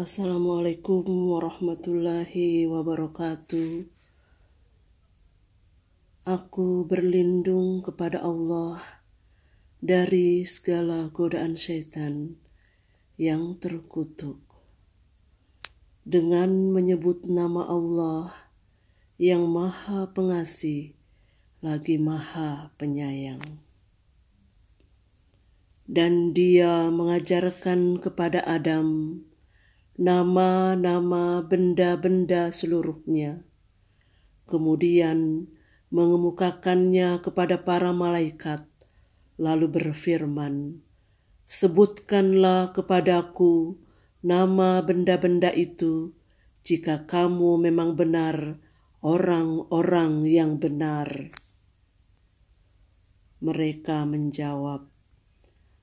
Assalamualaikum warahmatullahi wabarakatuh. Aku berlindung kepada Allah dari segala godaan setan yang terkutuk. Dengan menyebut nama Allah yang Maha Pengasih lagi Maha Penyayang. Dan Dia mengajarkan kepada Adam nama-nama benda-benda seluruhnya. Kemudian mengemukakannya kepada para malaikat, lalu berfirman, Sebutkanlah kepadaku nama benda-benda itu, jika kamu memang benar orang-orang yang benar. Mereka menjawab,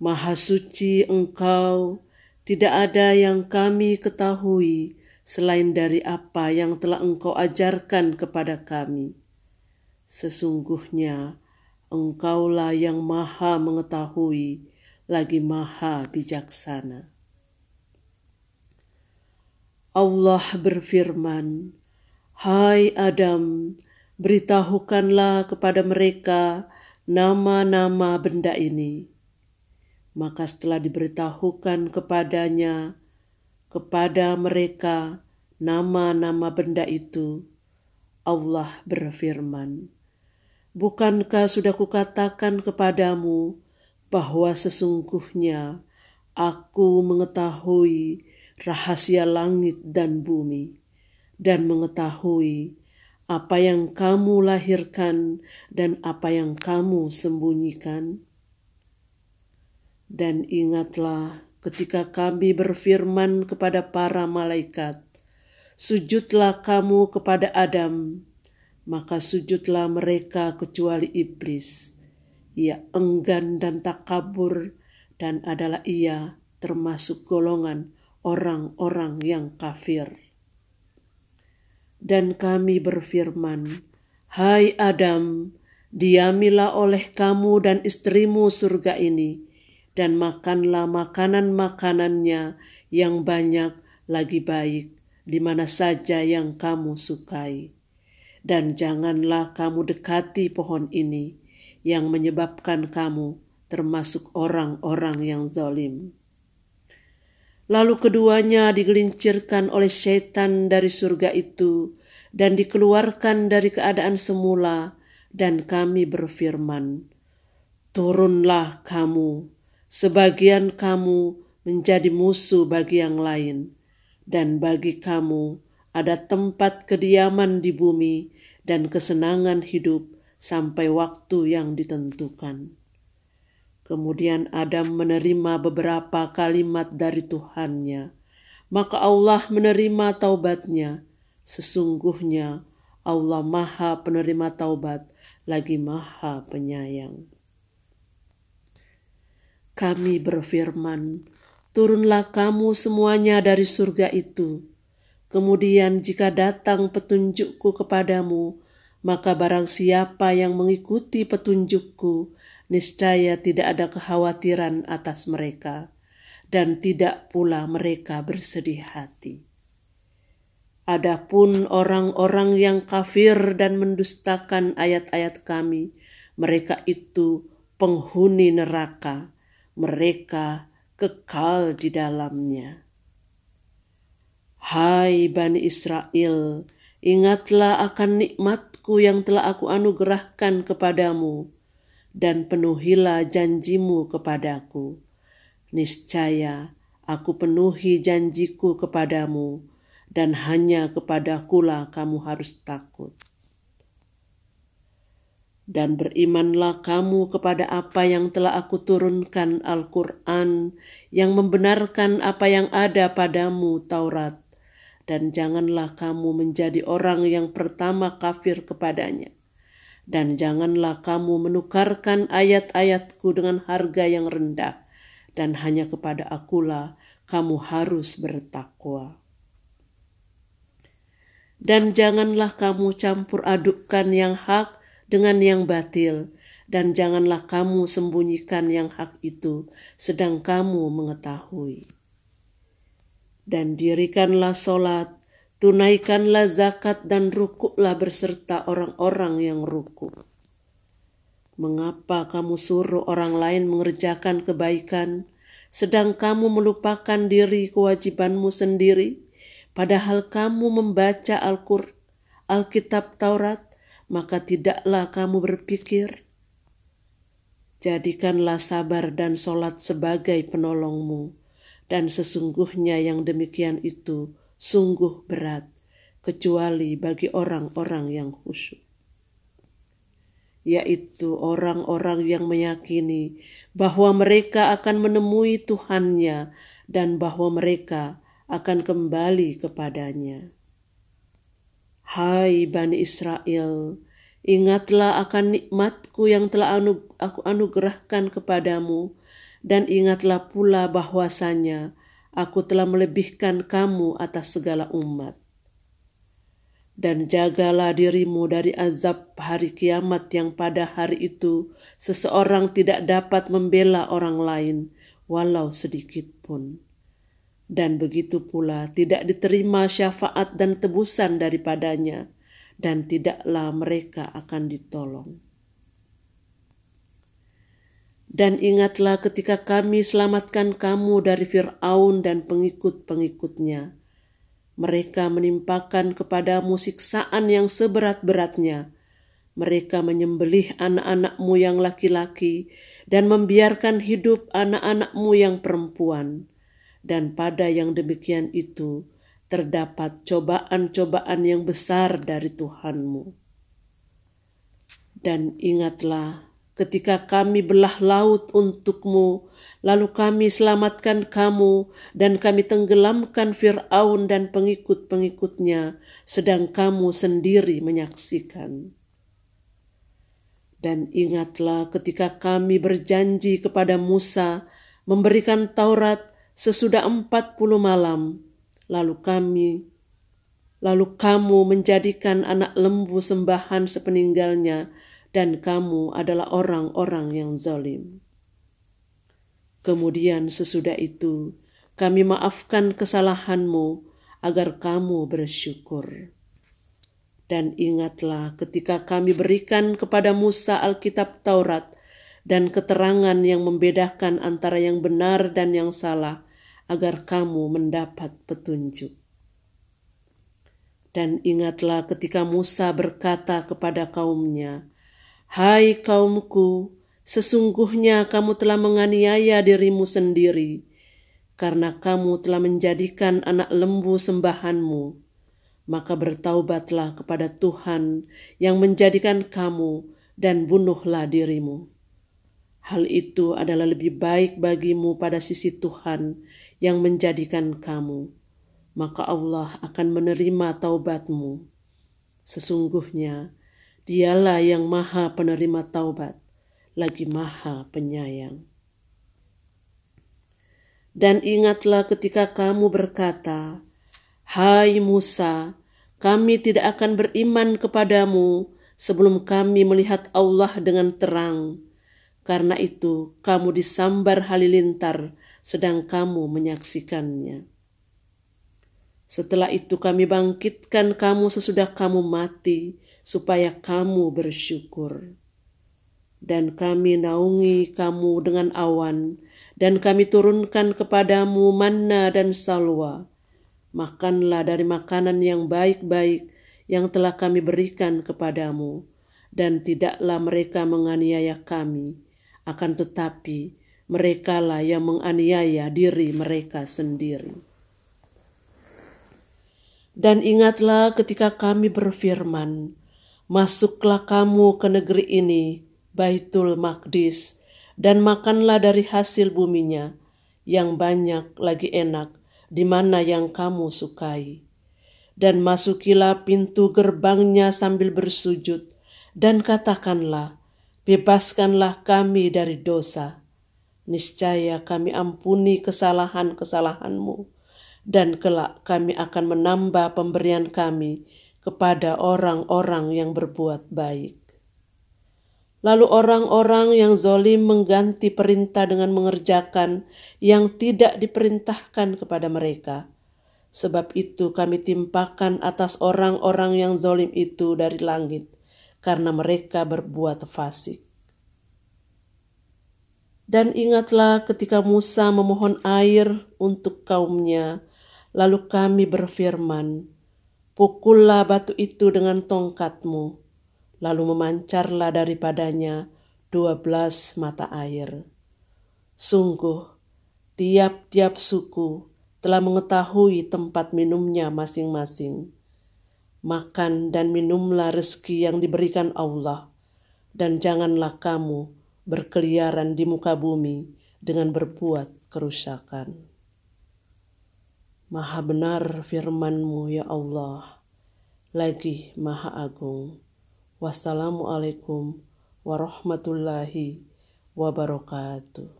Maha suci engkau, tidak ada yang kami ketahui selain dari apa yang telah engkau ajarkan kepada kami. Sesungguhnya engkaulah yang maha mengetahui, lagi maha bijaksana. Allah berfirman, Hai Adam, beritahukanlah kepada mereka nama-nama benda ini. Maka setelah diberitahukan kepadanya, kepada mereka nama-nama benda itu, Allah berfirman, Bukankah sudah kukatakan kepadamu bahwa sesungguhnya aku mengetahui rahasia langit dan bumi dan mengetahui apa yang kamu lahirkan dan apa yang kamu sembunyikan? Dan ingatlah ketika kami berfirman kepada para malaikat, Sujudlah kamu kepada Adam, maka sujudlah mereka kecuali iblis. Ia enggan dan tak kabur dan adalah ia termasuk golongan orang-orang yang kafir. Dan kami berfirman, Hai Adam, diamilah oleh kamu dan istrimu surga ini, dan makanlah makanan-makanannya yang banyak lagi baik, di mana saja yang kamu sukai dan janganlah kamu dekati pohon ini yang menyebabkan kamu termasuk orang-orang yang zalim. Lalu keduanya digelincirkan oleh setan dari surga itu dan dikeluarkan dari keadaan semula dan kami berfirman, Turunlah kamu, sebagian kamu menjadi musuh bagi yang lain, dan bagi kamu ada tempat kediaman di bumi dan kesenangan hidup sampai waktu yang ditentukan. Kemudian Adam menerima beberapa kalimat dari Tuhannya. Maka Allah menerima taubatnya. Sesungguhnya Allah maha penerima taubat lagi maha penyayang. Kami berfirman, turunlah kamu semuanya dari surga itu Kemudian jika datang petunjukku kepadamu, maka barang siapa yang mengikuti petunjukku, niscaya tidak ada kekhawatiran atas mereka, dan tidak pula mereka bersedih hati. Adapun orang-orang yang kafir dan mendustakan ayat-ayat kami, mereka itu penghuni neraka, mereka kekal di dalamnya. Hai Bani Israel, ingatlah akan nikmatku yang telah aku anugerahkan kepadamu, dan penuhilah janjimu kepadaku. Niscaya aku penuhi janjiku kepadamu, dan hanya kepadakulah kamu harus takut. Dan berimanlah kamu kepada apa yang telah aku turunkan Al-Quran, yang membenarkan apa yang ada padamu Taurat, dan janganlah kamu menjadi orang yang pertama kafir kepadanya. Dan janganlah kamu menukarkan ayat-ayatku dengan harga yang rendah, dan hanya kepada akulah kamu harus bertakwa. Dan janganlah kamu campur adukkan yang hak dengan yang batil, dan janganlah kamu sembunyikan yang hak itu, sedang kamu mengetahui dan dirikanlah solat, tunaikanlah zakat dan rukuklah berserta orang-orang yang rukuk. Mengapa kamu suruh orang lain mengerjakan kebaikan, sedang kamu melupakan diri kewajibanmu sendiri, padahal kamu membaca Al-Qur'an, Alkitab Taurat, maka tidaklah kamu berpikir, Jadikanlah sabar dan solat sebagai penolongmu, dan sesungguhnya yang demikian itu sungguh berat, kecuali bagi orang-orang yang khusyuk. Yaitu orang-orang yang meyakini bahwa mereka akan menemui Tuhannya dan bahwa mereka akan kembali kepadanya. Hai Bani Israel, Ingatlah akan nikmatku yang telah anu, aku anugerahkan kepadamu, dan ingatlah pula bahwasanya aku telah melebihkan kamu atas segala umat. Dan jagalah dirimu dari azab hari kiamat yang pada hari itu seseorang tidak dapat membela orang lain, walau sedikit pun. Dan begitu pula tidak diterima syafaat dan tebusan daripadanya dan tidaklah mereka akan ditolong. Dan ingatlah ketika kami selamatkan kamu dari Fir'aun dan pengikut-pengikutnya. Mereka menimpakan kepadamu siksaan yang seberat-beratnya. Mereka menyembelih anak-anakmu yang laki-laki dan membiarkan hidup anak-anakmu yang perempuan. Dan pada yang demikian itu, terdapat cobaan-cobaan yang besar dari Tuhanmu. Dan ingatlah, ketika kami belah laut untukmu, lalu kami selamatkan kamu, dan kami tenggelamkan Fir'aun dan pengikut-pengikutnya, sedang kamu sendiri menyaksikan. Dan ingatlah ketika kami berjanji kepada Musa memberikan Taurat sesudah empat puluh malam, lalu kami Lalu kamu menjadikan anak lembu sembahan sepeninggalnya, dan kamu adalah orang-orang yang zalim. Kemudian sesudah itu, kami maafkan kesalahanmu agar kamu bersyukur. Dan ingatlah ketika kami berikan kepada Musa Alkitab Taurat dan keterangan yang membedakan antara yang benar dan yang salah, agar kamu mendapat petunjuk. Dan ingatlah ketika Musa berkata kepada kaumnya, Hai kaumku, sesungguhnya kamu telah menganiaya dirimu sendiri, karena kamu telah menjadikan anak lembu sembahanmu. Maka bertaubatlah kepada Tuhan yang menjadikan kamu dan bunuhlah dirimu. Hal itu adalah lebih baik bagimu pada sisi Tuhan yang menjadikan kamu, maka Allah akan menerima taubatmu. Sesungguhnya, Dialah yang Maha Penerima Taubat, lagi Maha Penyayang. Dan ingatlah ketika kamu berkata, "Hai Musa, kami tidak akan beriman kepadamu sebelum kami melihat Allah dengan terang." Karena itu, kamu disambar halilintar sedang kamu menyaksikannya. Setelah itu kami bangkitkan kamu sesudah kamu mati, supaya kamu bersyukur. Dan kami naungi kamu dengan awan, dan kami turunkan kepadamu manna dan salwa. Makanlah dari makanan yang baik-baik yang telah kami berikan kepadamu, dan tidaklah mereka menganiaya kami, akan tetapi merekalah yang menganiaya diri mereka sendiri. Dan ingatlah ketika kami berfirman, Masuklah kamu ke negeri ini, Baitul Maqdis, dan makanlah dari hasil buminya, yang banyak lagi enak, di mana yang kamu sukai. Dan masukilah pintu gerbangnya sambil bersujud, dan katakanlah, bebaskanlah kami dari dosa niscaya kami ampuni kesalahan-kesalahanmu, dan kelak kami akan menambah pemberian kami kepada orang-orang yang berbuat baik. Lalu orang-orang yang zolim mengganti perintah dengan mengerjakan yang tidak diperintahkan kepada mereka. Sebab itu kami timpakan atas orang-orang yang zolim itu dari langit, karena mereka berbuat fasik. Dan ingatlah ketika Musa memohon air untuk kaumnya, lalu kami berfirman, Pukullah batu itu dengan tongkatmu, lalu memancarlah daripadanya dua belas mata air. Sungguh, tiap-tiap suku telah mengetahui tempat minumnya masing-masing. Makan dan minumlah rezeki yang diberikan Allah, dan janganlah kamu berkeliaran di muka bumi dengan berbuat kerusakan. Maha benar firman-Mu ya Allah, lagi Maha Agung. Wassalamualaikum warahmatullahi wabarakatuh.